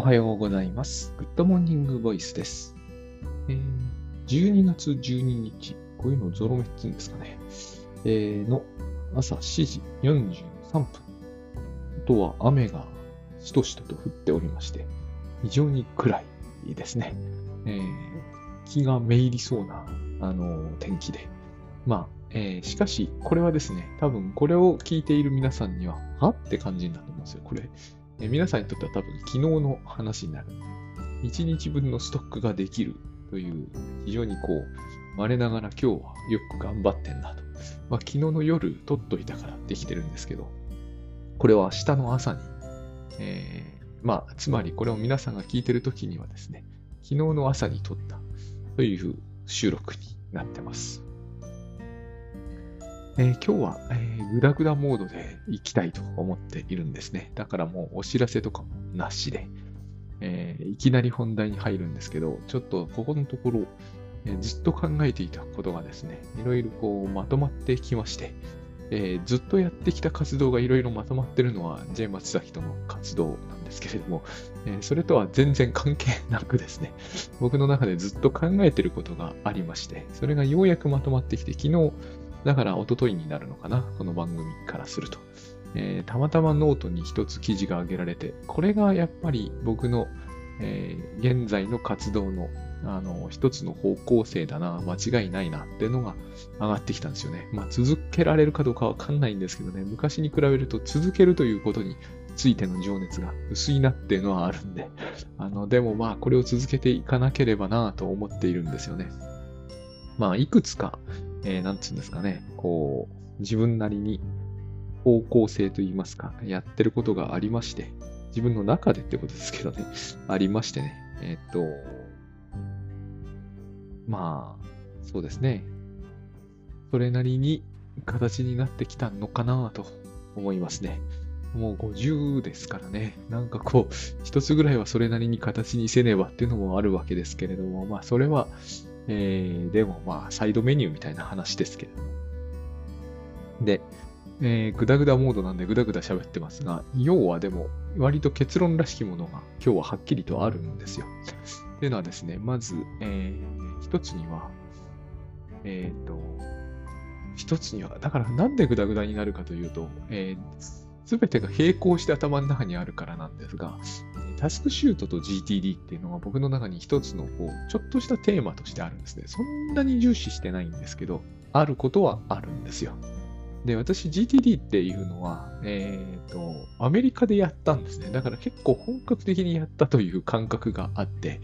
おはようございます。 Good Morning Voice です。えー12月12日、こういうのゾロ目って言うんですかね。えーの朝7時43分。あとは雨がしとしとと降っておりまして、非常に暗いですね。えー気がめいりそうな、あの天気で。まあ、えーしかし、これはですね、多分これを聞いている皆さんには、はって感じになると思うんですよ。これ、え皆さんにとっては多分昨日の話になる。1日分のストックができるという、非常にこう、我ながら今日はよく頑張ってんなと。まあ、昨日の夜取っといたからできてるんですけど、これは明日の朝に、えーまあ、つまりこれを皆さんが聞いてる時にはですね、昨日の朝に撮ったという収録になってます。えー今日は、えーグダグダモードで行きたいと思っているんですね。だからもうお知らせとかもなしで、えーいきなり本題に入るんですけど、ちょっとここのところ、えーずっと考えていたことがですね、いろいろこうまとまってきまして、えーずっとやってきた活動がいろいろまとまってるのは J 松崎との活動なんですけれども、えーそれとは全然関係なくですね、僕の中でずっと考えてることがありまして、それがようやくまとまってきて、昨日、だから一昨日になるのかな、この番組からすると。えーたまたまノートに一つ記事が挙げられて、これがやっぱり僕の、えー現在の活動のあの一つの方向性だな、間違いないなっていうのが上がってきたんですよね。まあ続けられるかどうかわかんないんですけどね、昔に比べると続けるということについての情熱が薄いなっていうのはあるんで、あの、でもまあこれを続けていかなければなと思っているんですよね。まあいくつか、えーなんつうんですかね、こう、自分なりに方向性といいますか、やってることがありまして、自分の中でってことですけどね、ありましてね、えーっと、まあ、そうですね、それなりに形になってきたのかなと思いますね。もう50ですからね、なんかこう、一つぐらいはそれなりに形にせねばっていうのもあるわけですけれども、まあそれは、えーでもまあサイドメニューみたいな話ですけど。で、えー、グダグダモードなんでグダグダ喋ってますが、要はでも割と結論らしきものが今日ははっきりとあるんですよ。というのはですね、まず、えー一つには、えっ、と、一つには、だからなんでグダグダになるかというと、えすべてが並行して頭の中にあるからなんですが、タスクシュートと GTD っていうのが僕の中に一つのこうちょっとしたテーマとしてあるんですね。そんなに重視してないんですけど、あることはあるんですよ。で、私 GTD っていうのは、えっ、と、アメリカでやったんですね。だから結構本格的にやったという感覚があって、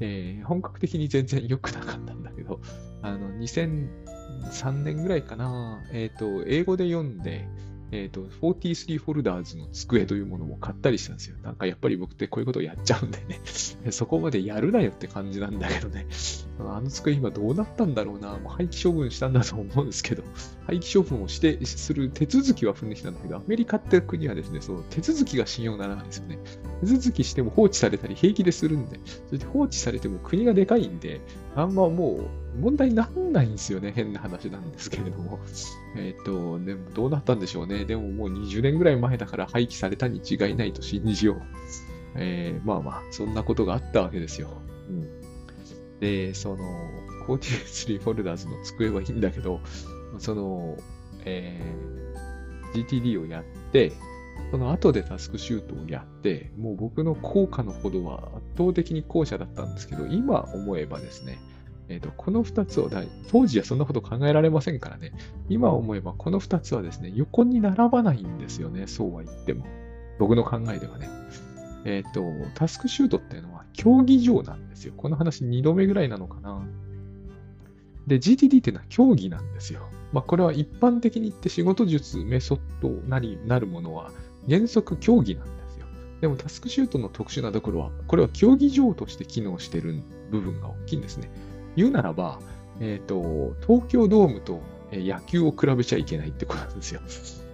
えー本格的に全然良くなかったんだけど、あの、2003年ぐらいかな、えっ、と、英語で読んで、えっ、と、43フォルダーズの机というものも買ったりしたんですよ。なんかやっぱり僕ってこういうことをやっちゃうんでね。そこまでやるなよって感じなんだけどね。あの机今どうなったんだろうな。もう廃棄処分したんだと思うんですけど、廃棄処分をして、する手続きは踏んできたんだけど、アメリカって国はですね、その手続きが信用ならないんですよね。手続きしても放置されたり平気でするんで、それで放置されても国がでかいんで、あんまもう問題になんないんですよね。変な話なんですけれども。えっ、と、でもどうなったんでしょうね。でももう20年ぐらい前だから廃棄されたに違いないと信じよう。えーまあまあ、そんなことがあったわけですよ。うん。で、その、43フォルダーズの机はいいんだけど、その、えー GTD をやって、その後でタスクシュートをやって、もう僕の効果のほどは圧倒的に後者だったんですけど、今思えばですね、えっ、と、この2つをだ、当時はそんなこと考えられませんからね、今思えばこの2つはですね、横に並ばないんですよね、そうは言っても。僕の考えではね。えっ、と、タスクシュートっていうのは競技場なんですよ。この話2度目ぐらいなのかな。で、GTD っていうのは競技なんですよ。まあ、これは一般的に言って仕事術、メソッドなりなるものは原則競技なんですよ。でもタスクシュートの特殊なところは、これは競技場として機能してる部分が大きいんですね。言うならば、えっ、と、東京ドームと野球を比べちゃいけないってことなんですよ。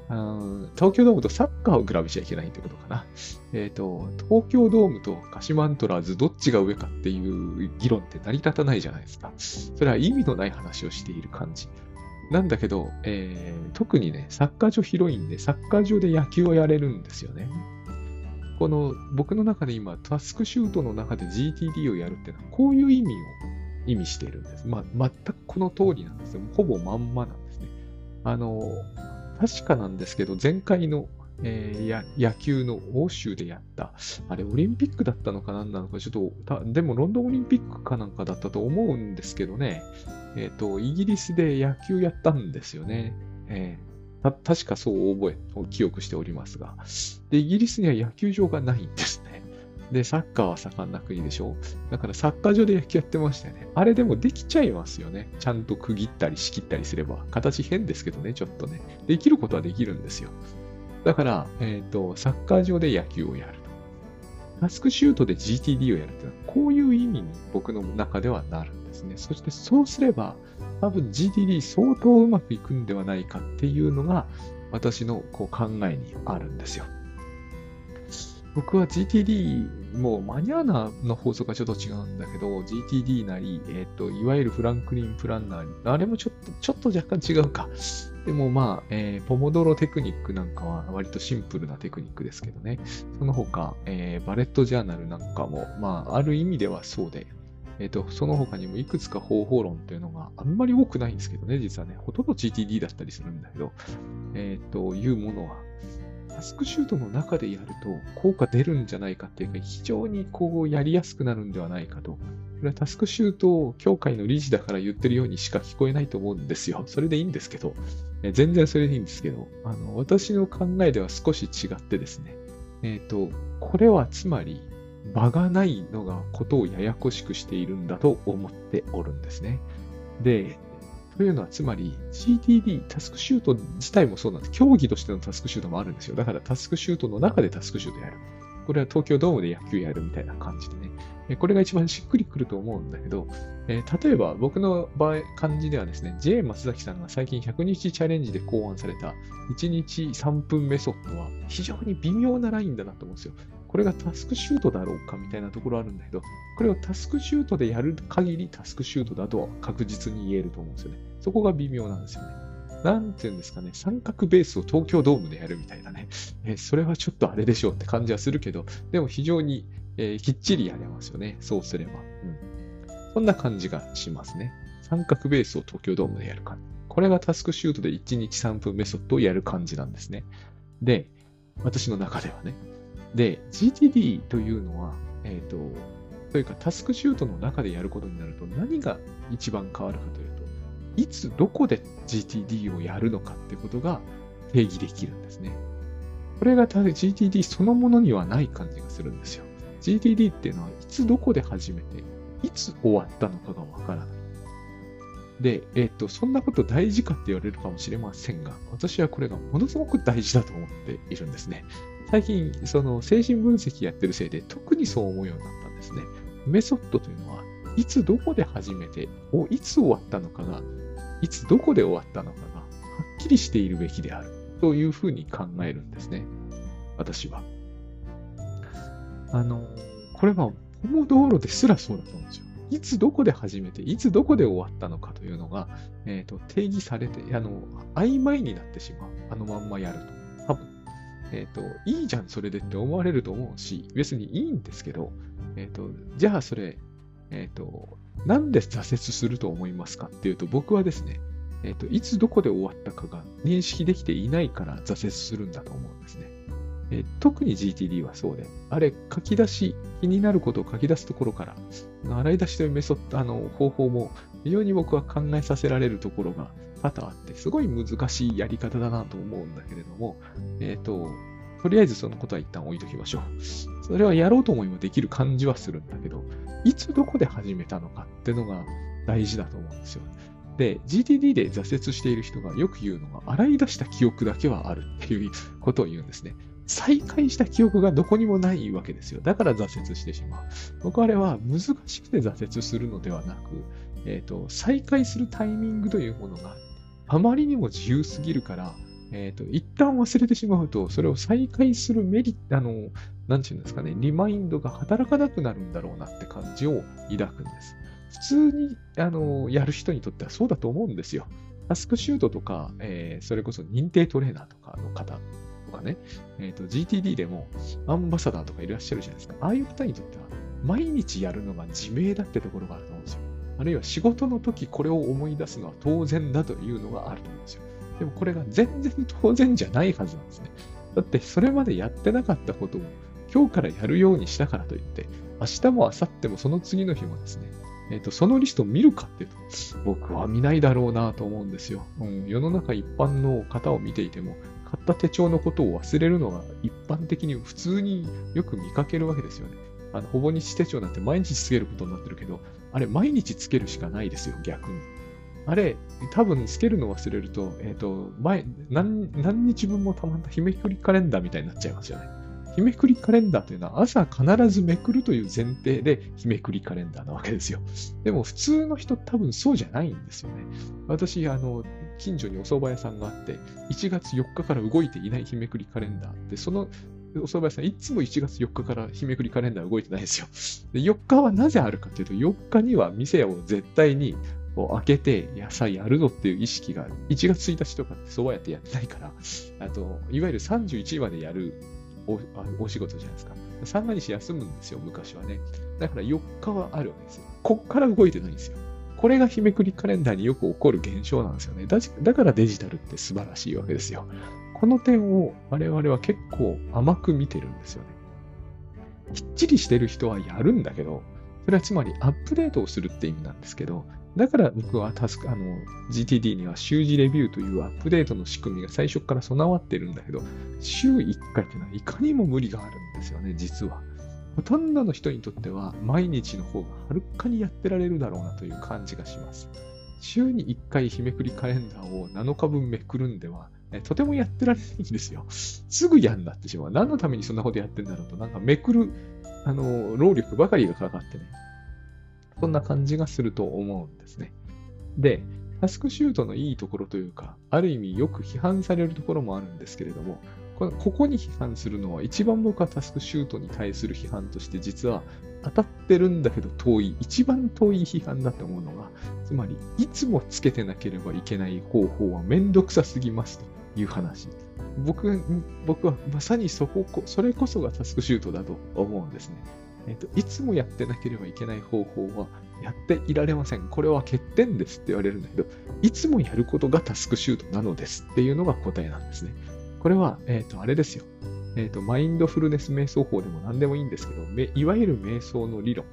あー東京ドームとサッカーを比べちゃいけないってことかな。えっ、と、東京ドームと鹿島アントラーズどっちが上かっていう議論って成り立たないじゃないですか。それは意味のない話をしている感じ。なんだけど、えー特にね、サッカー場広いんで、サッカー場で野球をやれるんですよね。この僕の中で今、タスクシュートの中で GTD をやるっていうのは、こういう意味を意味しているんです。まあ、全くこの通りなんですよ。ほぼまんまなんですね。あの、確かなんですけど、前回の、えー、や野球の欧州でやった、あれ、オリンピックだったのかなんなのか、ちょっと、でもロンドンオリンピックかなんかだったと思うんですけどね、えっ、ー、と、イギリスで野球やったんですよね。えー確かそう覚え、記憶しておりますが。で、イギリスには野球場がないんですね。で、サッカーは盛んな国でしょうだからサッカー場で野球やってましたよね。あれでもできちゃいますよね。ちゃんと区切ったり仕切ったりすれば。形変ですけどね、ちょっとね。できることはできるんですよ。だから、えっ、ー、と、サッカー場で野球をやると。タスクシュートで GTD をやるというのは、こういう意味に僕の中ではなるんですね。そしてそうすれば、多分 GTD 相当うまくいくんではないかっていうのが私のこう考えにあるんですよ。僕は GTD もうマニュアナの法則はちょっと違うんだけど、GTD なり、えっ、ー、と、いわゆるフランクリンプランナーに、あれもちょっと、ちょっと若干違うか。でもまあ、えー、ポモドロテクニックなんかは割とシンプルなテクニックですけどね。その他、えー、バレットジャーナルなんかも、まあ、ある意味ではそうで、えっ、ー、と、その他にもいくつか方法論っていうのがあんまり多くないんですけどね、実はね、ほとんど GTD だったりするんだけど、えっ、ー、と、いうものは、タスクシュートの中でやると効果出るんじゃないかっていうか、非常にこうやりやすくなるんではないかと。これはタスクシュート協会の理事だから言ってるようにしか聞こえないと思うんですよ。それでいいんですけど、え全然それでいいんですけど、あの私の考えでは少し違ってですね、えっ、ー、と、これはつまり、場がないのがことをややこしくしているんだと思っておるんですね。で、というのはつまり GTD、タスクシュート自体もそうなんです。競技としてのタスクシュートもあるんですよ。だからタスクシュートの中でタスクシュートやる。これは東京ドームで野球やるみたいな感じでね。これが一番しっくりくると思うんだけど、えー、例えば僕の場合、感じではですね、J 松崎さんが最近100日チャレンジで考案された1日3分メソッドは非常に微妙なラインだなと思うんですよ。これがタスクシュートだろうかみたいなところあるんだけど、これをタスクシュートでやる限りタスクシュートだとは確実に言えると思うんですよね。そこが微妙なんですよね。なんていうんですかね、三角ベースを東京ドームでやるみたいなね。えそれはちょっとあれでしょうって感じはするけど、でも非常に、えー、きっちりやれますよね。そうすれば。うん。そんな感じがしますね。三角ベースを東京ドームでやる感じ。これがタスクシュートで1日3分メソッドをやる感じなんですね。で、私の中ではね。で、GTD というのは、えっ、ー、と、というかタスクシュートの中でやることになると何が一番変わるかというと、いつどこで GTD をやるのかってことが定義できるんですね。これが GTD そのものにはない感じがするんですよ。GTD っていうのはいつどこで始めて、いつ終わったのかがわからない。で、えっ、ー、と、そんなこと大事かって言われるかもしれませんが、私はこれがものすごく大事だと思っているんですね。最近、その精神分析やってるせいで特にそう思うようになったんですね。メソッドというのは、いつどこで始めて、をいつ終わったのかが、いつどこで終わったのかが、はっきりしているべきであるというふうに考えるんですね。私は。あの、これは、ポモ道路ですらそうだと思うんですよ。いつどこで始めて、いつどこで終わったのかというのが、えーと、定義されて、あの、曖昧になってしまう。あのまんまやると。多分、えっ、ー、と、いいじゃん、それでって思われると思うし、別にいいんですけど、えっ、ー、と、じゃあそれ、えっ、ー、と、なんで挫折すると思いますかっていうと、僕はですね、えっ、と、いつどこで終わったかが認識できていないから挫折するんだと思うんですね。え特に GTD はそうで、あれ、書き出し、気になることを書き出すところから、洗い出しというメソッド、あの、方法も非常に僕は考えさせられるところが多々あって、すごい難しいやり方だなと思うんだけれども、えっ、ー、と、とりあえずそのことは一旦置いときましょう。それはやろうと思えばできる感じはするんだけど、いつどこで始めたのかっていうのが大事だと思うんですよ。で、GTD で挫折している人がよく言うのが、洗い出した記憶だけはあるっていうことを言うんですね。再開した記憶がどこにもないわけですよ。だから挫折してしまう。僕あれは難しくて挫折するのではなく、えっ、ー、と、再開するタイミングというものがあまりにも自由すぎるから、えっ、ー、と、一旦忘れてしまうと、それを再開するメリット、あの、なんていうんですかね、リマインドが働かなくなるんだろうなって感じを抱くんです。普通に、あの、やる人にとってはそうだと思うんですよ。タスクシュートとか、えー、それこそ認定トレーナーとかの方とかね、えっ、と、GTD でもアンバサダーとかいらっしゃるじゃないですか。ああいう方にとっては、毎日やるのが自明だってところがあると思うんですよ。あるいは仕事の時これを思い出すのは当然だというのがあると思うんですよ。でもこれが全然当然じゃないはずなんですね。だってそれまでやってなかったことを今日からやるようにしたからといって、明日も明後日もその次の日もですね、えっ、ー、と、そのリストを見るかっていうと、僕は見ないだろうなと思うんですよ。うん、世の中一般の方を見ていても、買った手帳のことを忘れるのが一般的に普通によく見かけるわけですよね。あの、ほぼ日手帳なんて毎日つけることになってるけど、あれ毎日つけるしかないですよ、逆に。あれ、多分つけるの忘れると、えっ、ー、と、前、何、何日分もたまった日めくりカレンダーみたいになっちゃいますよね。日めくりカレンダーというのは朝必ずめくるという前提で日めくりカレンダーなわけですよ。でも普通の人多分そうじゃないんですよね。私、あの、近所にお蕎麦屋さんがあって、1月4日から動いていない日めくりカレンダーって、そのお蕎麦屋さんいつも1月4日から日めくりカレンダー動いてないですよ。で4日はなぜあるかというと、4日には店を絶対にこう開けて野菜やるぞっていう意識が1月1日とかって蕎麦屋ってやってないから、あと、いわゆる31までやるおお仕事じゃないですか。三が日休むんですよ、昔はね。だから4日はあるわけですよ。こっから動いてないんですよ。これが日めくりカレンダーによく起こる現象なんですよね。だだからデジタルって素晴らしいわけですよ。この点を我々は結構甘く見てるんですよね。きっちりしてる人はやるんだけど、それはつまりアップデートをするって意味なんですけど、だから僕はタスク、あの、GTD には週次レビューというアップデートの仕組みが最初から備わってるんだけど、週1回っていうのはいかにも無理があるんですよね、実は。ほとんどの人にとっては毎日の方がはるかにやってられるだろうなという感じがします。週に1回日めくりカレンダーを7日分めくるんでは、とてもやってられないんですよ。すぐやんなってしまう。何のためにそんなことやってんだろうと、なんかめくる、あの、労力ばかりがかかってね、そんな感じがすると思うんですね。で、タスクシュートのいいところというか、ある意味よく批判されるところもあるんですけれども、ここに批判するのは一番僕はタスクシュートに対する批判として実は当たってるんだけど遠い、一番遠い批判だと思うのが、つまりいつもつけてなければいけない方法はめんどくさすぎますという話。僕僕はまさにそこ、それこそがタスクシュートだと思うんですね。えっと、いつもやってなければいけない方法はやっていられません。これは欠点ですって言われるんだけど、いつもやることがタスクシュートなのですっていうのが答えなんですね。これは、えっ、ー、と、あれですよ。えっ、ー、と、マインドフルネス瞑想法でも何でもいいんですけど、いわゆる瞑想の理論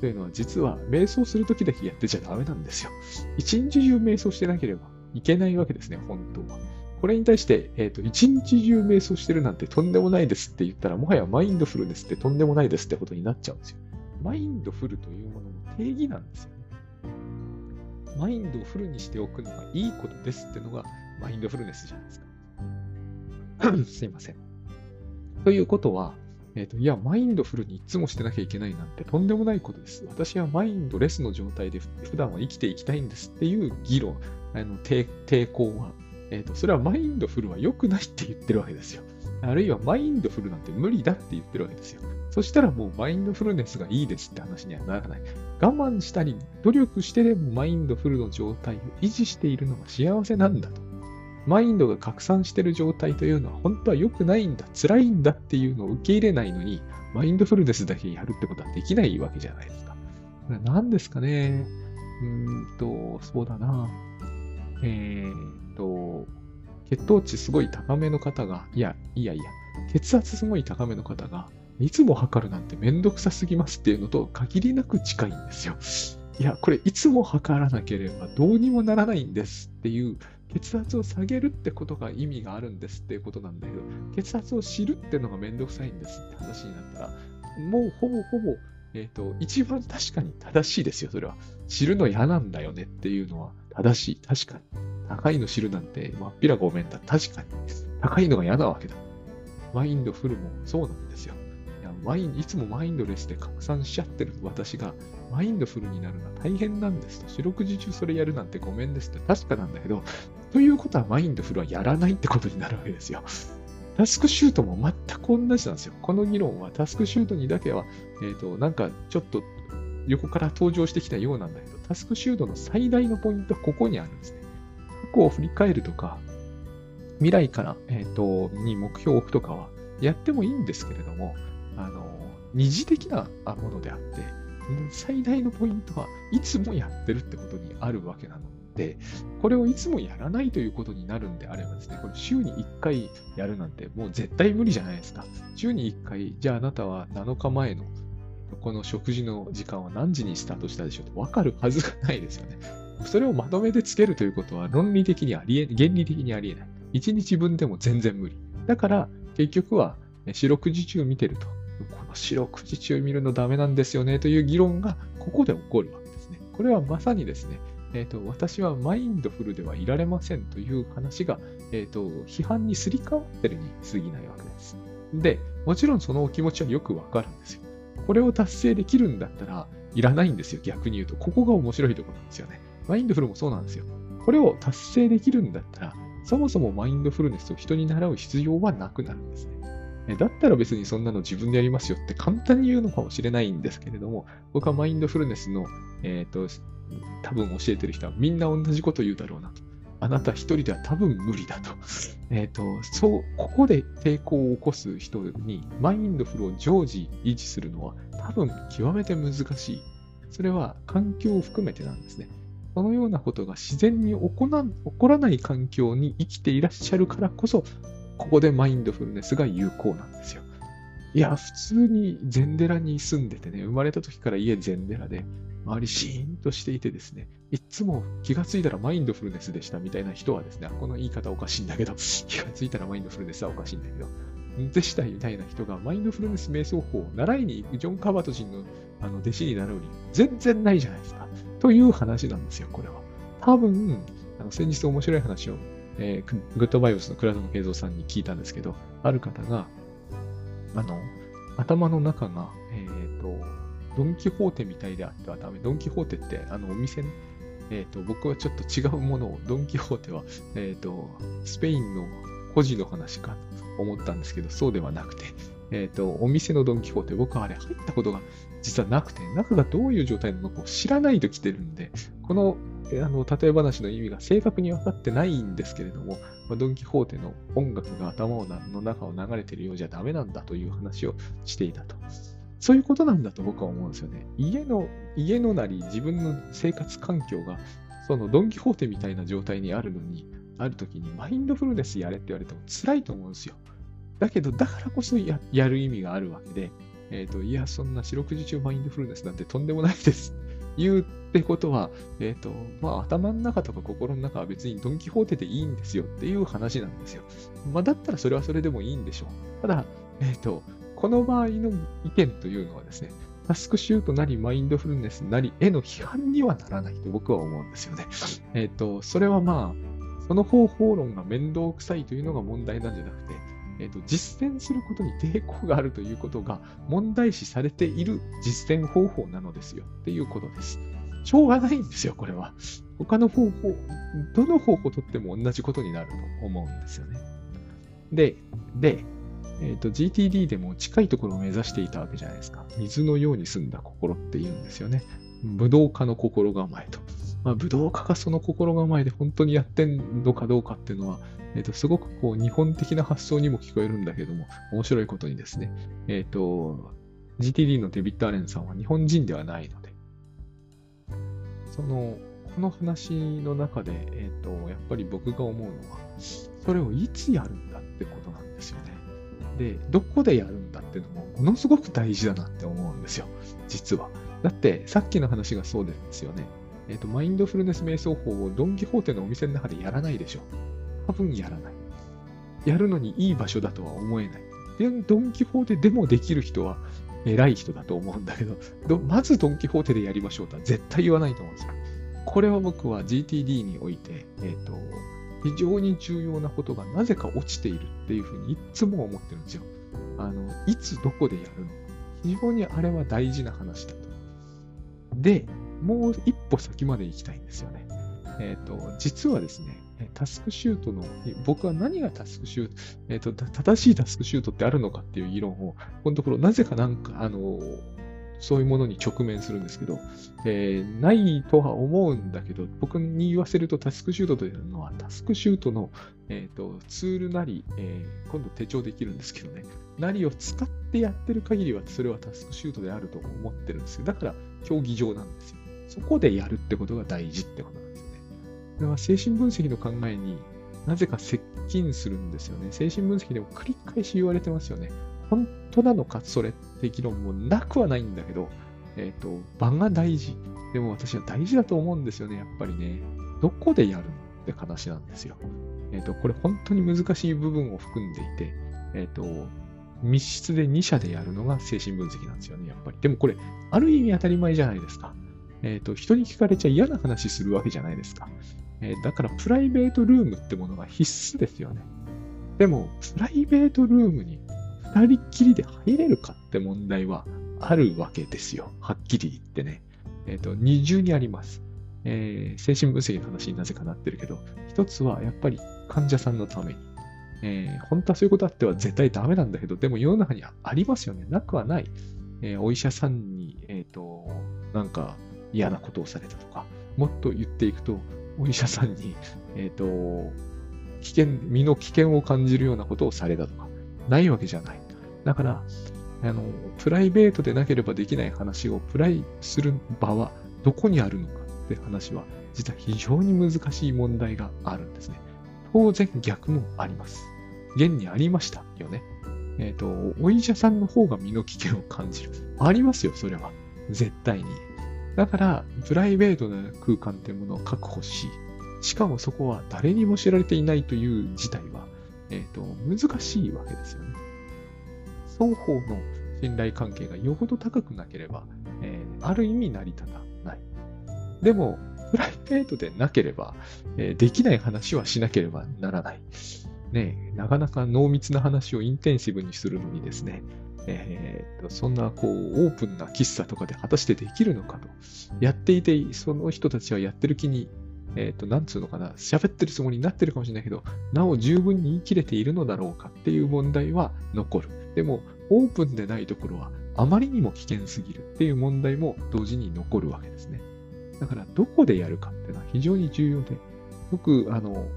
というのは実は瞑想するときだけやってちゃダメなんですよ。一日中瞑想してなければいけないわけですね、本当は。これに対して、えっ、ー、と、一日中瞑想してるなんてとんでもないですって言ったら、もはやマインドフルネスってとんでもないですってことになっちゃうんですよ。マインドフルというものの定義なんですよね。マインドをフルにしておくのがいいことですってのがマインドフルネスじゃないですか。すいません。ということは、えっ、ー、と、いや、マインドフルにいつもしてなきゃいけないなんてとんでもないことです。私はマインドレスの状態で普段は生きていきたいんですっていう議論、あの抵抗は、えっ、ー、と、それはマインドフルは良くないって言ってるわけですよ。あるいはマインドフルなんて無理だって言ってるわけですよ。そしたらもうマインドフルネスがいいですって話にはならない。我慢したり、努力してでもマインドフルの状態を維持しているのが幸せなんだと。マインドが拡散している状態というのは本当は良くないんだ、辛いんだっていうのを受け入れないのに、マインドフルネスだけやるってことはできないわけじゃないですか。これ何ですかねうーんと、そうだな。えー、と、血糖値すごい高めの方が、いや、いやいや、血圧すごい高めの方が、いつも測るなんてめんどくさすぎますっていうのと限りなく近いんですよ。いや、これいつも測らなければどうにもならないんですっていう血圧を下げるってことが意味があるんですっていうことなんだけど、血圧を知るってのがめんどくさいんですって話になったら、もうほぼほぼ、えっ、ー、と、一番確かに正しいですよ、それは。知るの嫌なんだよねっていうのは正しい。確かに。高いの知るなんて、まっぴらごめんだ。確かに。高いのが嫌なわけだ。マインドフルもそうなんですよ。いやマインいつもマインドレスで拡散しちゃってる私が、マインドフルになるのは大変なんですと。四六時中それやるなんてごめんですって確かなんだけど、ということはマインドフルはやらないってことになるわけですよ。タスクシュートも全く同じなんですよ。この議論はタスクシュートにだけは、えっ、ー、と、なんかちょっと横から登場してきたようなんだけど、タスクシュートの最大のポイントはここにあるんですね。過去を振り返るとか、未来から、えっ、ー、と、に目標を置くとかはやってもいいんですけれども、あの、二次的なものであって、最大のポイントはいつもやってるってことにあるわけなので、これをいつもやらないということになるんであればですね、これ週に1回やるなんてもう絶対無理じゃないですか。週に1回、じゃああなたは7日前のこの食事の時間は何時にスタートしたでしょうと分かるはずがないですよね。それをまとめてつけるということは論理的にありえ、原理的にありえない。1日分でも全然無理。だから結局は四六時中見てると。この四六時中見るのダメなんですよねという議論がここで起こるわけですね。これはまさにですね、えーと、私はマインドフルではいられませんという話が、えーと、批判にすり替わってるに過ぎないわけです。で、もちろんそのお気持ちはよくわかるんですよ。これを達成できるんだったらいらないんですよ、逆に言うと。ここが面白いところなんですよね。マインドフルもそうなんですよ。これを達成できるんだったら、そもそもマインドフルネスを人に習う必要はなくなるんですね。だったら別にそんなの自分でやりますよって簡単に言うのかもしれないんですけれども、僕はマインドフルネスの、えっ、ー、と、多分教えてる人はみんな同じこと言うだろうなと。あなた一人では多分無理だと。えっ、ー、と、そう、ここで抵抗を起こす人にマインドフルを常時維持するのは多分極めて難しい。それは環境を含めてなんですね。そのようなことが自然に起こらない環境に生きていらっしゃるからこそ、ここでマインドフルネスが有効なんですよ。いや、普通に禅寺に住んでてね、生まれた時から家禅寺で、周りシーンとしていてですね、いつも気がついたらマインドフルネスでしたみたいな人はですね、この言い方おかしいんだけど、気がついたらマインドフルネスはおかしいんだけど、でしたみたいな人がマインドフルネス瞑想法を習いに行くジョン・カバト人のあの弟子になるより全然ないじゃないですか。という話なんですよ、これは。多分、あの先日面白い話を、えー、グッドバイオスの倉園慶三さんに聞いたんですけど、ある方が、あの、頭の中が、えっ、ー、と、ドン・キホーテみたいであってはダメ。ドン・キホーテって、あの、お店、えっ、ー、と、僕はちょっと違うものを、ドン・キホーテは、えっ、と、スペインの孤児の話かと思ったんですけど、そうではなくて、えっ、と、お店のドン・キホーテ、僕はあれ入ったことが実はなくて、中がどういう状態なのかを知らないと来てるんで、このあの例え話の意味が正確に分かってないんですけれども、まあ、ドン・キホーテの音楽が頭の中を流れてるようじゃダメなんだという話をしていたと。そういうことなんだと僕は思うんですよね。家の、家のなり自分の生活環境が、そのドン・キホーテみたいな状態にあるのに、ある時にマインドフルネスやれって言われても辛いと思うんですよ。だけど、だからこそやる意味があるわけで、えっ、ー、と、いや、そんな四六時中マインドフルネスなんてとんでもないです。言うってことは、えっ、ー、と、まあ、頭の中とか心の中は別にドンキホーテでいいんですよっていう話なんですよ。まあ、だったらそれはそれでもいいんでしょう。ただ、えっ、ー、と、この場合の意見というのはですね、タスクシュートなりマインドフルネスなりへの批判にはならないと僕は思うんですよね。えっ、と、それはまあ、その方法論が面倒くさいというのが問題なんじゃなくて、えーと、実践することに抵抗があるということが問題視されている実践方法なのですよっていうことです。しょうがないんですよ、これは。他の方法、どの方法をとっても同じことになると思うんですよね。で、で、えーと、GTD でも近いところを目指していたわけじゃないですか。水のように澄んだ心って言うんですよね。武道家の心構えと。まあ、武道家がその心構えで本当にやってんのかどうかっていうのは、えっ、ー、と、すごくこう、日本的な発想にも聞こえるんだけども、面白いことにですね、えっ、ー、と、GTD のデビッド・アレンさんは日本人ではないので、その、この話の中で、えっ、ー、と、やっぱり僕が思うのは、それをいつやるんだってことなんですよね。で、どこでやるんだっていうのも、ものすごく大事だなって思うんですよ。実は。だって、さっきの話がそうですよね。えっ、ー、と、マインドフルネス瞑想法をドン・キホーテのお店の中でやらないでしょ。多分やらない。やるのにいい場所だとは思えない。で、ドン・キホーテでもできる人は偉い人だと思うんだけど、まずドン・キホーテでやりましょうとは絶対言わないと思うんですよ。これは僕は GTD において、えっ、ー、と、非常に重要なことがなぜか落ちているっていうふうにいつも思ってるんですよ。あの、いつどこでやるの。非常にあれは大事な話だと。で、もう一歩先まで行きたいんですよね。えっ、ー、と、実はですね、タスクシュートの、僕は何がタスクシュート、えっ、ー、と、正しいタスクシュートってあるのかっていう議論を、このところ、なぜかなんか、あの、そういうものに直面するんですけど、えー、ないとは思うんだけど、僕に言わせるとタスクシュートというのは、タスクシュートの、えーと、ツールなり、えー、今度手帳できるんですけどね、なりを使ってやってる限りは、それはタスクシュートであると思ってるんですよ。だから、競技場なんですよ。そこでやるってことが大事ってことなんですよね。だから精神分析の考えになぜか接近するんですよね。精神分析でも繰り返し言われてますよね。本当なのか、それって議論もなくはないんだけど、えっ、ー、と、場が大事。でも私は大事だと思うんですよね、やっぱりね。どこでやるって話なんですよ。えっ、ー、と、これ本当に難しい部分を含んでいて、えっ、ー、と、密室で2社でやるのが精神分析なんですよね、やっぱり。でもこれ、ある意味当たり前じゃないですか。えっ、と、人に聞かれちゃ嫌な話するわけじゃないですか。えだから、プライベートルームってものが必須ですよね。でも、プライベートルームに二人っきりで入れるかって問題はあるわけですよ。はっきり言ってね。えっ、ー、と、二重にあります。えー、精神分析の話になぜかなってるけど、一つはやっぱり患者さんのために。えー、本当はそういうことあっては絶対ダメなんだけど、でも世の中にはありますよね。なくはない。えー、お医者さんに、えっ、と、なんか嫌なことをされたとか、もっと言っていくと、お医者さんに、えっ、と、危険、身の危険を感じるようなことをされたとか、ないわけじゃない。だから、あの、プライベートでなければできない話をプライする場はどこにあるのかって話は、実は非常に難しい問題があるんですね。当然逆もあります。現にありましたよね。えっ、ー、と、お医者さんの方が身の危険を感じる。ありますよ、それは。絶対に。だから、プライベートな空間っていうものを確保し、しかもそこは誰にも知られていないという事態は、えっ、ー、と、難しいわけですよね。双方の信頼関係がよほど高くなければ、えー、ある意味成り立たない。でも、プライベートでなければ、えー、できない話はしなければならない。ねなかなか濃密な話をインテンシブにするのにですね、えーと、そんなこうオープンな喫茶とかで果たしてできるのかと。やっていて、その人たちはやってる気に、えっ、ー、と、なんつうのかな、喋ってるつもりになってるかもしれないけど、なお十分に言い切れているのだろうかっていう問題は残る。でも、オープンでないところはあまりにも危険すぎるっていう問題も同時に残るわけですね。だから、どこでやるかっていうのは非常に重要で、よく、あの、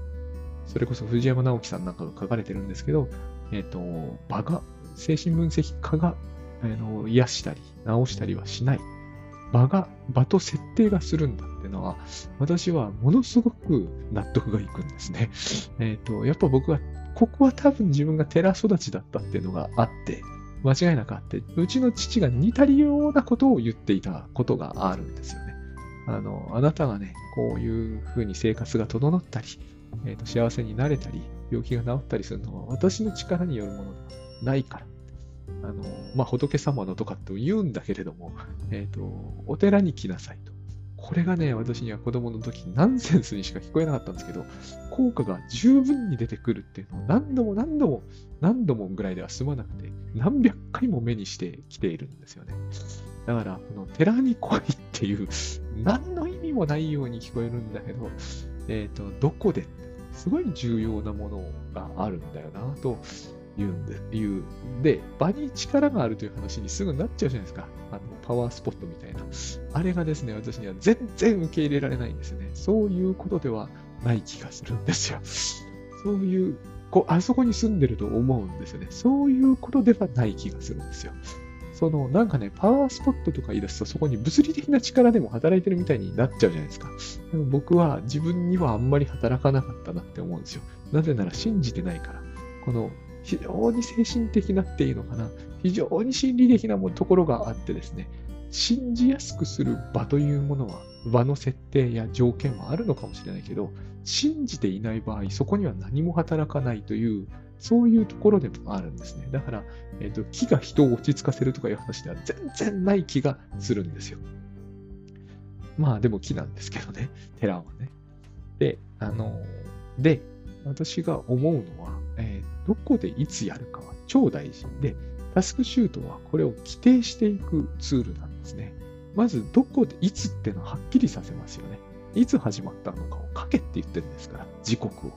それこそ藤山直樹さんなんかが書かれてるんですけど、えっ、ー、と、場が、精神分析家が、あの癒したり、治したりはしない。場が、場と設定がするんだっていうのは、私はものすごく納得がいくんですね。えっ、ー、と、やっぱ僕はここは多分自分が寺育ちだったっていうのがあって、間違いなくあって、うちの父が似たようなことを言っていたことがあるんですよね。あの、あなたがね、こういうふうに生活が整ったり、えーと、幸せになれたり、病気が治ったりするのは私の力によるものではないから。あの、まあ、仏様のとかって言うんだけれども、えっ、ー、と、お寺に来なさいと。これがね、私には子供の時ナンセンスにしか聞こえなかったんですけど、効果が十分に出てくるっていうのを何度も何度も何度もぐらいでは済まなくて、何百回も目にしてきているんですよね。だから、この寺に来いっていう、何の意味もないように聞こえるんだけど、えっ、ー、と、どこで、すごい重要なものがあるんだよなと言うんで、言う。で、場に力があるという話にすぐなっちゃうじゃないですか。あの、パワースポットみたいな。あれがですね、私には全然受け入れられないんですよね。そういうことではない気がするんですよ。そういう、こう、あそこに住んでると思うんですよね。そういうことではない気がするんですよ。その、なんかね、パワースポットとか言い出すと、そこに物理的な力でも働いてるみたいになっちゃうじゃないですか。でも僕は自分にはあんまり働かなかったなって思うんですよ。なぜなら信じてないから。この非常に精神的なっていうのかな、非常に心理的なところがあってですね、信じやすくする場というものは、場の設定や条件はあるのかもしれないけど、信じていない場合、そこには何も働かないという、そういうところでもあるんですね。だから、えっ、ー、と、木が人を落ち着かせるとかいう話では全然ない気がするんですよ。まあでも木なんですけどね、寺はね。で、あの、で、私が思うのは、えー、どこでいつやるかは超大事で、タスクシュートはこれを規定していくツールなんですね。まず、どこで、いつってのをはっきりさせますよね。いつ始まったのかを書けって言ってるんですから、時刻を。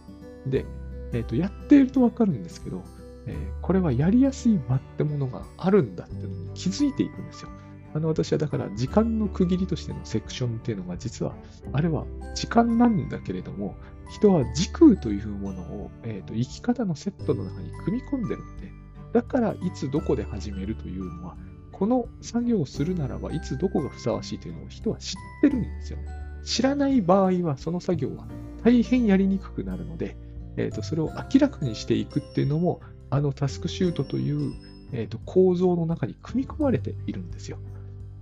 で、え、ー、と、やっているとわかるんですけど、えー、これはやりやすい場ってものがあるんだっていうのに気づいていくんですよ。あの私はだから時間の区切りとしてのセクションっていうのが実は、あれは時間なんだけれども、人は時空というものを、えーと、生き方のセットの中に組み込んでるんで、だからいつどこで始めるというのは、この作業をするならばいつどこがふさわしいというのを人は知ってるんですよ。知らない場合はその作業は大変やりにくくなるので、えーと、それを明らかにしていくっていうのも、あのタスクシュートという、えーと構造の中に組み込まれているんですよ。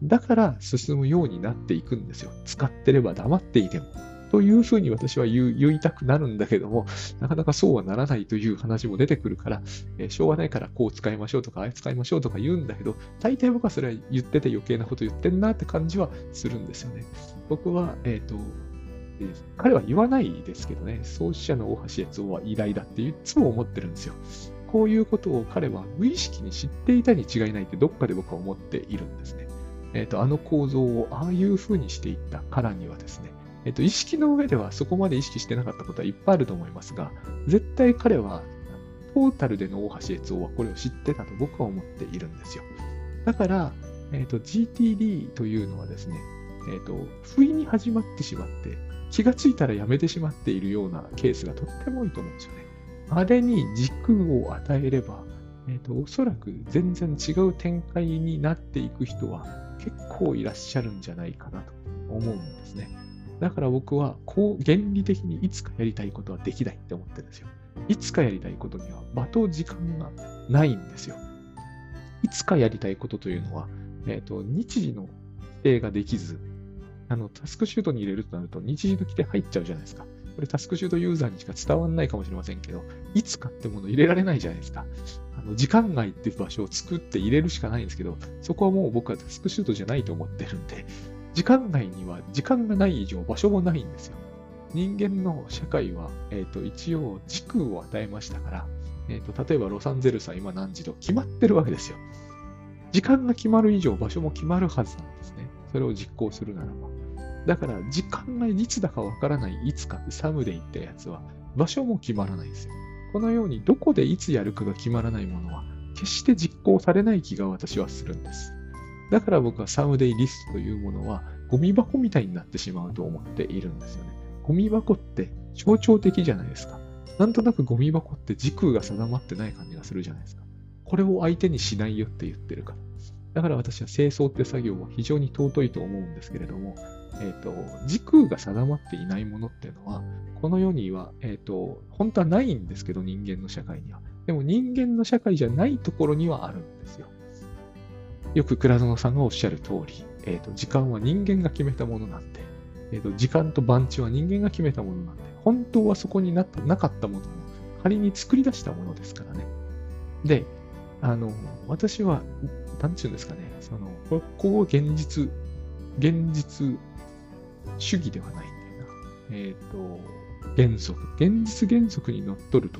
だから進むようになっていくんですよ。使ってれば黙っていても。というふうに私は言いたくなるんだけども、なかなかそうはならないという話も出てくるから、えー、しょうがないからこう使いましょうとか、あれ使いましょうとか言うんだけど、大体僕はそれは言ってて余計なこと言ってんなって感じはするんですよね。僕は、えっ、ー、と、えー、彼は言わないですけどね、創始者の大橋悦夫は偉大だっていつも思ってるんですよ。こういうことを彼は無意識に知っていたに違いないってどっかで僕は思っているんですね。えっ、ー、と、あの構造をああいう風にしていったからにはですね、えっ、と、意識の上ではそこまで意識してなかったことはいっぱいあると思いますが、絶対彼は、トータルでの大橋悦夫はこれを知ってたと僕は思っているんですよ。だから、えっ、と、GTD というのはですね、えっ、と、不意に始まってしまって、気がついたらやめてしまっているようなケースがとっても多いと思うんですよね。あれに軸を与えれば、えっ、と、おそらく全然違う展開になっていく人は結構いらっしゃるんじゃないかなと思うんですね。だから僕は、こう、原理的にいつかやりたいことはできないって思ってるんですよ。いつかやりたいことには場と時間がないんですよ。いつかやりたいことというのは、えっ、ー、と、日時の規定ができず、あの、タスクシュートに入れるとなると、日時の規定入っちゃうじゃないですか。これタスクシュートユーザーにしか伝わらないかもしれませんけど、いつかってもの入れられないじゃないですか。あの時間外っていう場所を作って入れるしかないんですけど、そこはもう僕はタスクシュートじゃないと思ってるんで、時間外には時間がない以上場所もないんですよ。人間の社会は、えーと、一応時空を与えましたから、えーと、例えばロサンゼルスは今何時と決まってるわけですよ。時間が決まる以上場所も決まるはずなんですね。それを実行するならば。だから時間がいつだかわからないいつかってサムで言ったやつは場所も決まらないですよ。このようにどこでいつやるかが決まらないものは決して実行されない気が私はするんです。だから僕はサムデイリストというものはゴミ箱みたいになってしまうと思っているんですよね。ゴミ箱って象徴的じゃないですか。なんとなくゴミ箱って時空が定まってない感じがするじゃないですか。これを相手にしないよって言ってるから。だから私は清掃って作業は非常に尊いと思うんですけれども、え、ー、と、時空が定まっていないものっていうのは、この世には、えっ、ー、と、本当はないんですけど、人間の社会には。でも人間の社会じゃないところにはあるんですよ。よく倉園さんがおっしゃる通り、えっ、ー、と、時間は人間が決めたものなんで、えっ、と、時間と番地は人間が決めたものなんで、本当はそこになったなかったものも仮に作り出したものですからね。で、あの、私は、なんちゅうんですかね、その、ここを現実、現実主義ではないんだよな。えっ、ー、と、原則、現実原則にのっとると、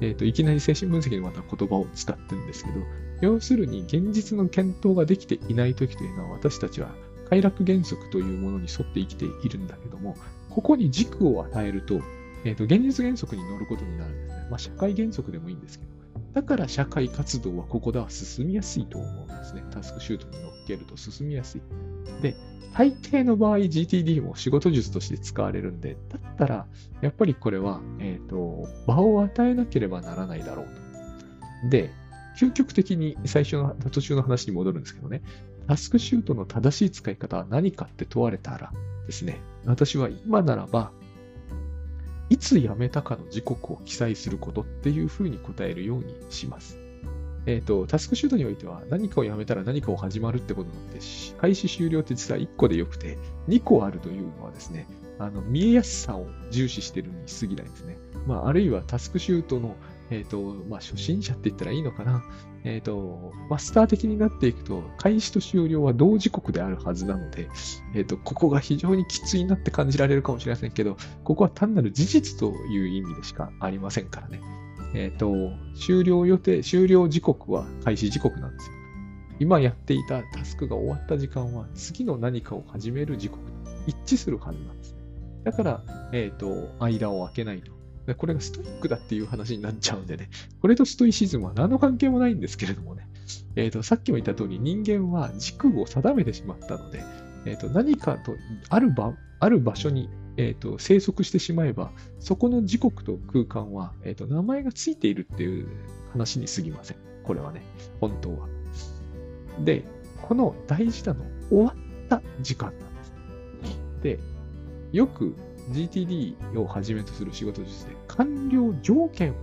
えっ、ー、と、いきなり精神分析のまた言葉を使ってるんですけど、要するに現実の検討ができていないときというのは私たちは快楽原則というものに沿って生きているんだけども、ここに軸を与えると、え、ー、と、現実原則に乗ることになるんですね。まあ、社会原則でもいいんですけど、だから社会活動はここでは進みやすいと思うんですね。タスクシュートに乗っけると進みやすい。で、大抵の場合 GTD も仕事術として使われるんで、だったら、やっぱりこれは、え、ー、と、場を与えなければならないだろうと。で、究極的に最初の途中の話に戻るんですけどね、タスクシュートの正しい使い方は何かって問われたらですね、私は今ならば、いつ辞めたかの時刻を記載することっていうふうに答えるようにします。えっ、ー、と、タスクシュートにおいては何かをやめたら何かを始まるってことなので、開始終了って実は1個でよくて、2個あるというのはですね、あの、見えやすさを重視してるに過ぎないですね。まあ、あるいはタスクシュートの、えっ、ー、と、まあ、初心者って言ったらいいのかな。えっ、ー、と、マスター的になっていくと、開始と終了は同時刻であるはずなので、えっ、と、ここが非常にきついなって感じられるかもしれませんけど、ここは単なる事実という意味でしかありませんからね。えっ、と、終了予定、終了時刻は開始時刻なんですよ。今やっていたタスクが終わった時間は次の何かを始める時刻と一致するはずなんですね。だから、えっ、と、間を空けないと。これがストイックだっていう話になっちゃうんでね、これとストイシズムは何の関係もないんですけれどもね、えっ、と、さっきも言った通り人間は軸を定めてしまったので、えっ、と、何かと、ある場、ある場所に、えっ、と、生息してしまえば、そこの時刻と空間は、えっ、と、名前がついているっていう話に過ぎません。これはね、本当は。で、この大事なの、終わった時間なんです。で、よく GTD をはじめとする仕事術で完了条件を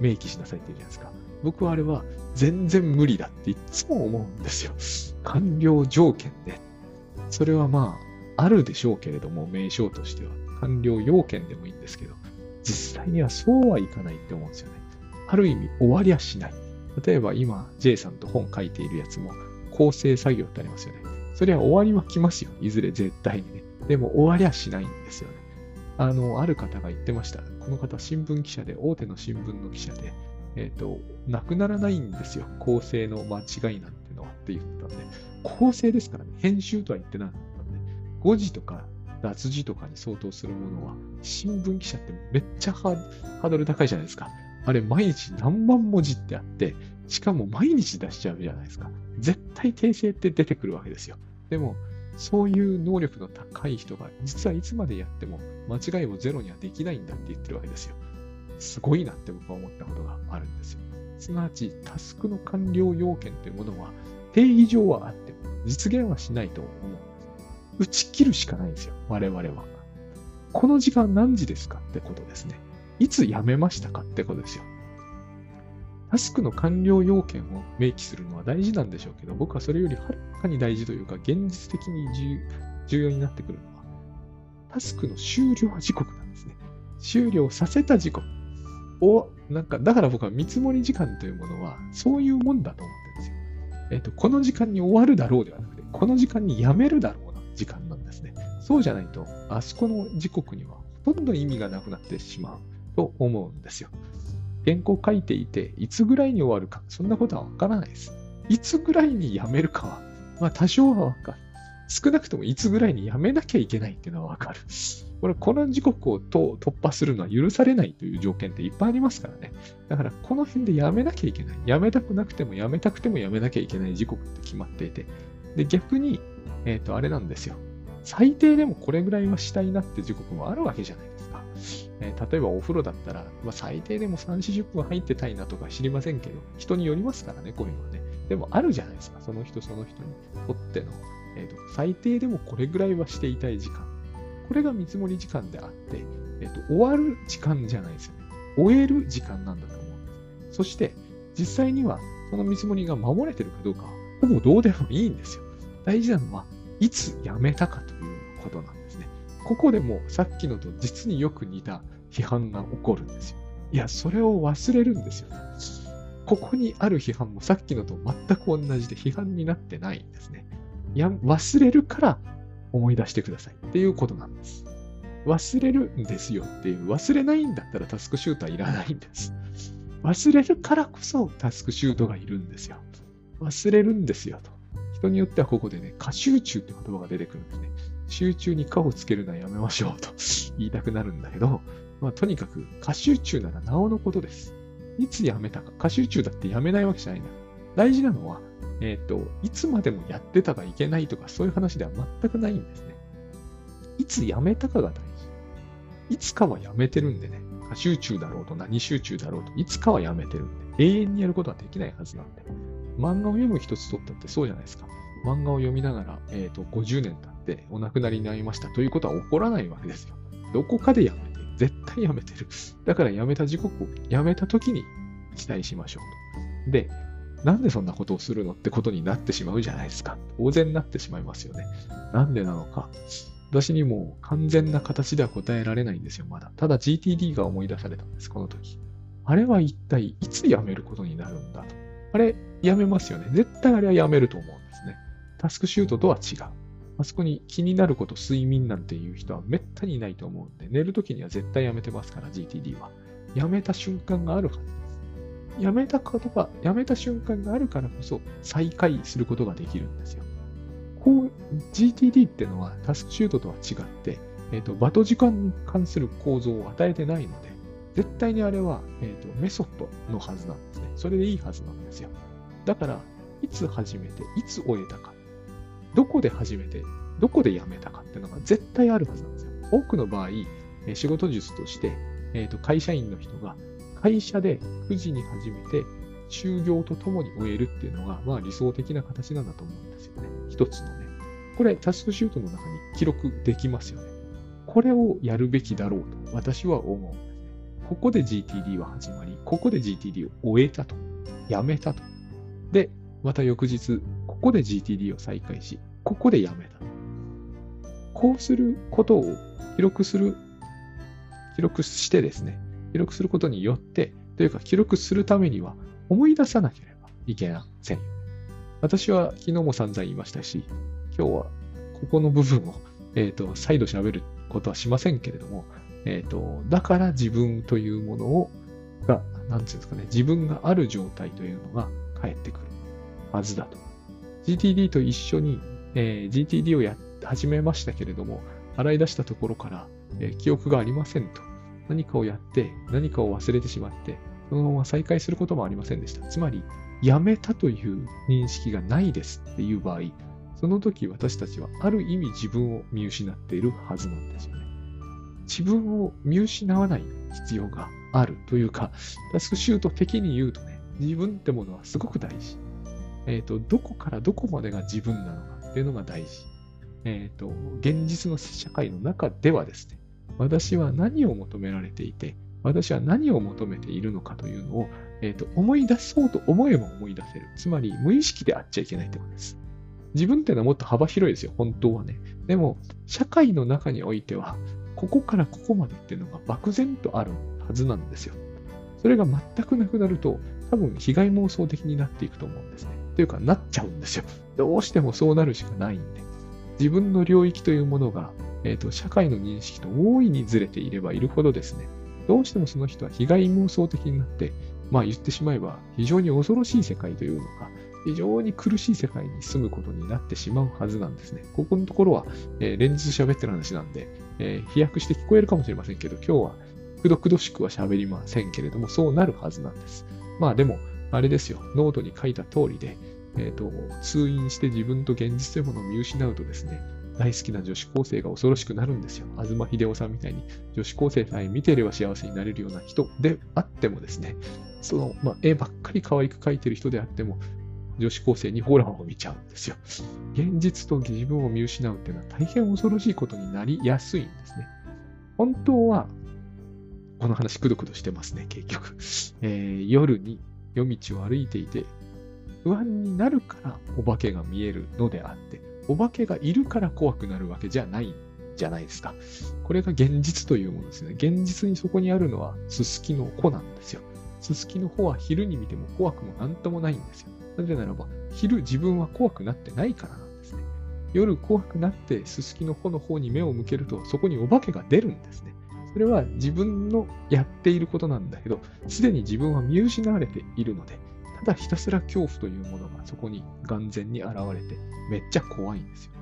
明記しなさいって言うじゃないですか。僕はあれは全然無理だっていつも思うんですよ。完了条件で。それはまあ、あるでしょうけれども、名称としては。完了要件でもいいんですけど、実際にはそうはいかないって思うんですよね。ある意味終わりはしない。例えば今、J さんと本書いているやつも、構成作業ってありますよね。それは終わりは来ますよ。いずれ絶対にね。でも終わりはしないんですよね。あの、ある方が言ってました。この方、新聞記者で、大手の新聞の記者で、えっ、ー、と、なくならないんですよ。構成の間違いなんてのはって言ったんで、構成ですからね、編集とは言ってなかったんで、誤字とか脱字とかに相当するものは、新聞記者ってめっちゃハードル高いじゃないですか。あれ、毎日何万文字ってあって、しかも毎日出しちゃうじゃないですか。絶対訂正って出てくるわけですよ。でも、そういう能力の高い人が、実はいつまでやっても間違いをゼロにはできないんだって言ってるわけですよ。すごいなって僕は思ったことがあるんですよ。すなわち、タスクの完了要件というものは、定義上はあっても、実現はしないと思うんです。打ち切るしかないんですよ、我々は。この時間何時ですかってことですね。いつ辞めましたかってことですよ。タスクの完了要件を明記するのは大事なんでしょうけど、僕はそれよりはるかに大事というか、現実的に重要になってくるのは、タスクの終了時刻なんですね。終了させた時刻を、なんか、だから僕は見積もり時間というものは、そういうもんだと思ってるんですよ。えっ、と、この時間に終わるだろうではなくて、この時間に辞めるだろうな時間なんですね。そうじゃないと、あそこの時刻にはほとんど意味がなくなってしまうと思うんですよ。原稿書いていて、いつぐらいに終わるか、そんなことはわからないです。いつぐらいに辞めるかは、まあ多少はわかる。少なくともいつぐらいに辞めなきゃいけないっていうのはわかる。これ、この時刻をと突破するのは許されないという条件っていっぱいありますからね。だから、この辺で辞めなきゃいけない。辞めたくなくても辞めたくても辞めなきゃいけない時刻って決まっていて。で、逆に、えっ、ー、と、あれなんですよ。最低でもこれぐらいはしたいなって時刻もあるわけじゃない。えー、例えばお風呂だったら、まあ、最低でも3、40分入ってたいなとか知りませんけど、人によりますからね、こういうのはね。でもあるじゃないですか、その人その人にとっての、えーと、最低でもこれぐらいはしていたい時間。これが見積もり時間であって、えーと、終わる時間じゃないですよね。終える時間なんだと思うんです。そして、実際にはその見積もりが守れてるかどうかは、ほぼどうでもいいんですよ。大事なのは、いつ辞めたかということなんです。ここでもさっきのと実によく似た批判が起こるんですよ。いや、それを忘れるんですよ。ここにある批判もさっきのと全く同じで批判になってないんですね。いや、忘れるから思い出してくださいっていうことなんです。忘れるんですよっていう、忘れないんだったらタスクシュートはいらないんです。忘れるからこそタスクシュートがいるんですよ。忘れるんですよと。人によってはここでね、過集中って言葉が出てくるんですね。集中に過をつけるのはやめましょうと 言いたくなるんだけど、まあ、とにかく過集中ならなおのことです。いつやめたか。過集中だってやめないわけじゃないんだ。大事なのは、えっ、ー、と、いつまでもやってたがいけないとかそういう話では全くないんですね。いつやめたかが大事。いつかはやめてるんでね。過集中だろうと何集中だろうと、いつかはやめてるんで、永遠にやることはできないはずなんで。漫画を読む一つとったってそうじゃないですか。漫画を読みながら、えっ、ー、と、50年経ってお亡くなりになりましたということは起こらないわけですよ。どこかでやめてる。絶対やめてる。だからやめた時刻を、やめた時に期待しましょうと。で、なんでそんなことをするのってことになってしまうじゃないですか。当然なってしまいますよね。なんでなのか。私にも完全な形では答えられないんですよ、まだ。ただ GTD が思い出されたんです、この時。あれは一体いつ辞めることになるんだと。あれ、やめますよね。絶対あれはやめると思うんですね。タスクシュートとは違う。あそこに気になること、睡眠なんていう人はめったにいないと思うんで、寝るときには絶対やめてますから、GTD は。やめた瞬間があるはずです。やめたことが、やめた瞬間があるからこそ再開することができるんですよ。こう、GTD ってのはタスクシュートとは違って、えっ、ー、と、バト時間に関する構造を与えてないので、絶対にあれは、えっ、ー、と、メソッドのはずなんですね。それでいいはずなんですよ。だから、いつ始めて、いつ終えたか、どこで始めて、どこで辞めたかっていうのが絶対あるはずなんですよ。多くの場合、仕事術として、えーと、会社員の人が会社で9時に始めて、就業とともに終えるっていうのが、まあ理想的な形なんだと思うんですよね。一つのね。これ、タスクシュートの中に記録できますよね。これをやるべきだろうと私は思うんですね。ここで GTD は始まり、ここで GTD を終えたと。やめたと。で、また翌日、ここで GTD を再開し、ここでやめた。こうすることを記録する、記録してですね、記録することによって、というか記録するためには思い出さなければいけません。私は昨日も散々言いましたし、今日はここの部分を、え、ー、と、再度喋ることはしませんけれども、えっ、ー、と、だから自分というものを、が、なんていうんですかね、自分がある状態というのが返ってくるはずだと。GTD と一緒に、えー、GTD をや始めましたけれども、洗い出したところから、えー、記憶がありませんと。何かをやって、何かを忘れてしまって、そのまま再開することもありませんでした。つまり、やめたという認識がないですっていう場合、その時私たちはある意味自分を見失っているはずなんですよね。自分を見失わない必要があるというか、タスクシュート的に言うとね、自分ってものはすごく大事。え、ー、と、どこからどこまでが自分なのかっていうのが大事。え、ー、と、現実の社会の中ではですね、私は何を求められていて、私は何を求めているのかというのを、えーと、思い出そうと思えば思い出せる。つまり、無意識であっちゃいけないってことです。自分っていうのはもっと幅広いですよ、本当はね。でも、社会の中においては、ここからここまでっていうのが漠然とあるはずなんですよ。それが全くなくなると、多分被害妄想的になっていくと思うんですね。というか、なっちゃうんですよ。どうしてもそうなるしかないんで。自分の領域というものが、えーと、社会の認識と大いにずれていればいるほどですね、どうしてもその人は被害妄想的になって、まあ言ってしまえば非常に恐ろしい世界というのか、非常に苦しい世界に住むことになってしまうはずなんですね。ここのところは、えー、連日喋ってる話なんで、えー、飛躍して聞こえるかもしれませんけど、今日はくどくどしくは喋りませんけれども、そうなるはずなんです。まあでも、あれですよ、ノートに書いた通りで、えっ、ー、と、通院して自分と現実というものを見失うとですね、大好きな女子高生が恐ろしくなるんですよ。東秀夫さんみたいに女子高生さえ見てれば幸せになれるような人であってもですね、その、まあ、絵ばっかり可愛く描いてる人であっても、女子高生にホラーを見ちゃうんですよ。現実と自分を見失うっていうのは大変恐ろしいことになりやすいんですね。本当は、この話くどくどしてますね、結局。えー、夜に夜道を歩いていて、不安になるからお化けが見えるのであって、お化けがいるから怖くなるわけじゃないじゃないですか。これが現実というものですね。現実にそこにあるのはすすきの穂なんですよ。すすきの穂は昼に見ても怖くもなんともないんですよ。なぜならば、昼自分は怖くなってないからなんですね。夜怖くなってすすきの穂の方に目を向けると、そこにお化けが出るんですね。それは自分のやっていることなんだけど、すでに自分は見失われているので、ただひたすら恐怖というものがそこに眼前に現れて、めっちゃ怖いんですよ。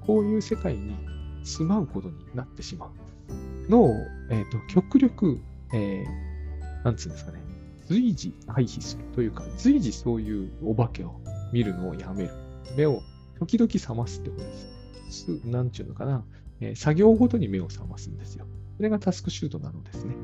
こういう世界に住まうことになってしまうのを、えっ、ー、と、極力、えー、なんつうんですかね、随時回避するというか、随時そういうお化けを見るのをやめる。目を時々覚ますってことです。なんちゅうのかな、えー、作業ごとに目を覚ますんですよ。それがタスクシュートなのですね。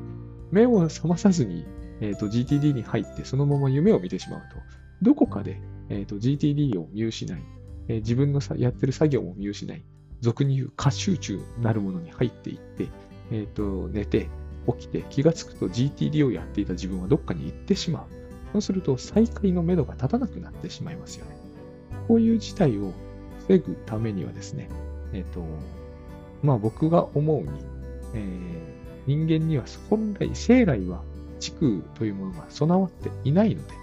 目を覚まさずに、えーと、GTD に入ってそのまま夢を見てしまうと、どこかで、えーと、GTD を見失い、えー、自分のやってる作業も見失い、俗に言う過集中なるものに入っていって、えーと、寝て、起きて気がつくと GTD をやっていた自分はどっかに行ってしまう。そうすると再開の目処が立たなくなってしまいますよね。こういう事態を防ぐためにはですね、えっ、ー、と、まあ僕が思うに、えー、人間には本来、生来は地区というものが備わっていないので、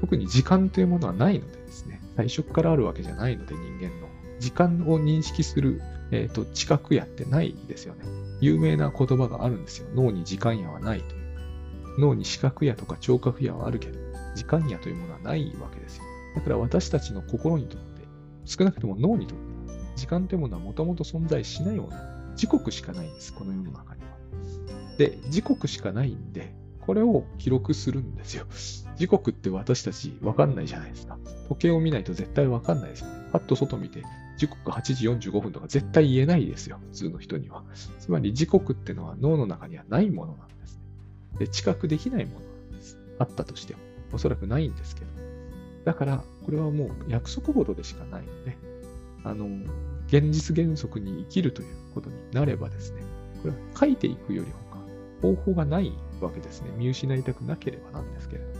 特に時間というものはないのでですね、最初からあるわけじゃないので人間の時間を認識する、えーと、知覚やってないですよね。有名な言葉があるんですよ。脳に時間やはないという。脳に視覚やとか聴覚やはあるけど、時間やというものはないわけですよ。だから私たちの心にとって、少なくとも脳にとって、時間というものはもともと存在しないもの時刻しかないんです、この世の中には。で、時刻しかないんで、これを記録するんですよ。時刻って私たちわかんないじゃないですか。時計を見ないと絶対わかんないですよね。パッと外見て、時刻8時45分とか絶対言えないですよ。普通の人には。つまり時刻ってのは脳の中にはないものなんですね。で、知覚できないものなんです。あったとしても。おそらくないんですけど。だから、これはもう約束事でしかないので、あの、現実原則に生きるということになればですね、これは書いていくより他、方法がないわけですね。見失いたくなければなんですけれども。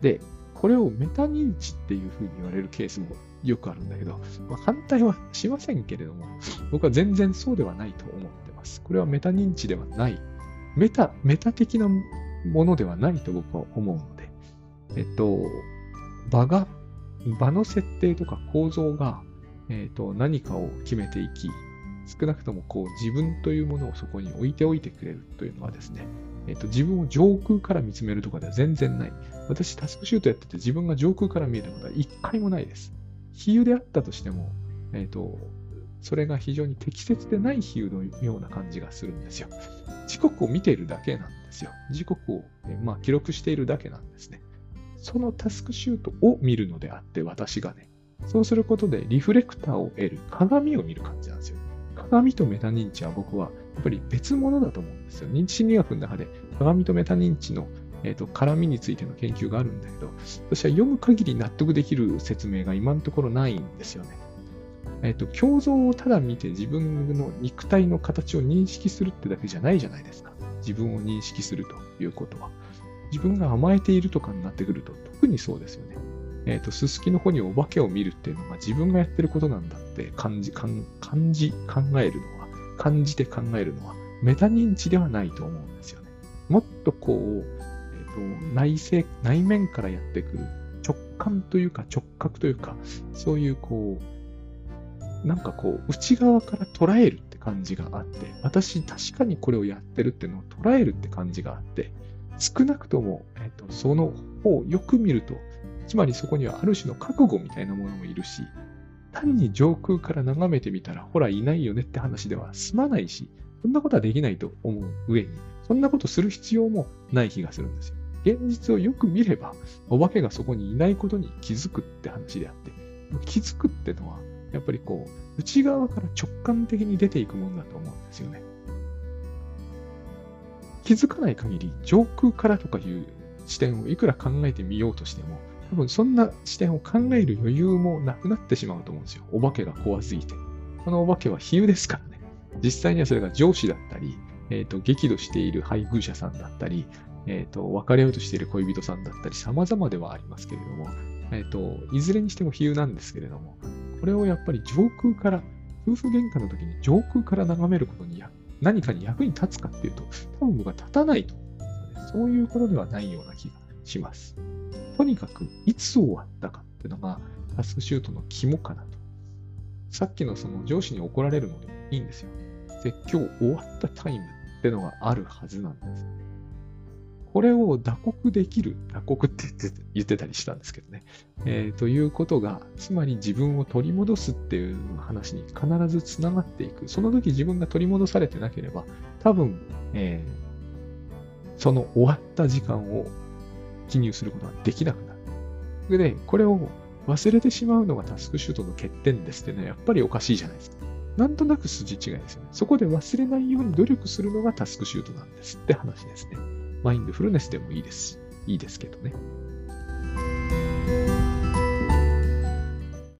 で、これをメタ認知っていうふうに言われるケースもよくあるんだけど、まあ、反対はしませんけれども、僕は全然そうではないと思ってます。これはメタ認知ではない。メタ、メタ的なものではないと僕は思うので、えっと、場が、場の設定とか構造が、えっと、何かを決めていき、少なくともこう自分というものをそこに置いておいてくれるというのはですね、えっと、自分を上空から見つめるとかでは全然ない。私、タスクシュートやってて自分が上空から見えたことは一回もないです。比喩であったとしても、えっと、それが非常に適切でない比喩のような感じがするんですよ。時刻を見ているだけなんですよ。時刻を、まあ、記録しているだけなんですね。そのタスクシュートを見るのであって、私がね、そうすることでリフレクターを得る鏡を見る感じなんですよ。鏡とメタ認知は僕はやっぱり別物だと思うんですよ。認知心理学の中で鏡とメタ認知の、えーと、絡みについての研究があるんだけど、私は読む限り納得できる説明が今のところないんですよね。えっ、ー、と、胸像をただ見て自分の肉体の形を認識するってだけじゃないじゃないですか。自分を認識するということは。自分が甘えているとかになってくると、特にそうですよね。えっ、ー、と、すすきの方にお化けを見るっていうのが自分がやってることなんだって感じ、感じ、考えるのは、感じて考えるのは、メタ認知ではないと思うんですよね。もっとこう、え、ー、と、内政、内面からやってくる直感というか直覚というか、そういうこう、なんかこう、内側から捉えるって感じがあって、私確かにこれをやってるっていうのを捉えるって感じがあって、少なくとも、えっ、ー、と、その方をよく見ると、つまりそこにはある種の覚悟みたいなものもいるし、単に上空から眺めてみたら、ほら、いないよねって話では済まないし、そんなことはできないと思う上に、そんなことする必要もない気がするんですよ。現実をよく見れば、お化けがそこにいないことに気づくって話であって、気づくってのは、やっぱりこう、内側から直感的に出ていくものだと思うんですよね。気づかない限り、上空からとかいう視点をいくら考えてみようとしても、多分そんな視点を考える余裕もなくなってしまうと思うんですよ。お化けが怖すぎて。このお化けは比喩ですからね。実際にはそれが上司だったり、えっ、ー、と、激怒している配偶者さんだったり、えっ、ー、と、別れようとしている恋人さんだったり、様々ではありますけれども、えっ、ー、と、いずれにしても比喩なんですけれども、これをやっぱり上空から、夫婦喧嘩の時に上空から眺めることに何かに役に立つかっていうと、多分僕は立たないと。そういうことではないような気がします。とにかく、いつ終わったかっていうのが、タスクシュートの肝かなと。さっきのその上司に怒られるのでもいいんですよ。で、今日終わったタイムってのがあるはずなんです。これを打刻できる、打刻って言って言ってたりしたんですけどね。えー、ということが、つまり自分を取り戻すっていう話に必ずつながっていく。その時自分が取り戻されてなければ、多分、えー、その終わった時間を記入することができなくなる。で、これを忘れてしまうのがタスクシュートの欠点ですってね、やっぱりおかしいじゃないですか。なんとなく筋違いですよね。そこで忘れないように努力するのがタスクシュートなんですって話ですね。マインドフルネスでもいいです。いいですけどね。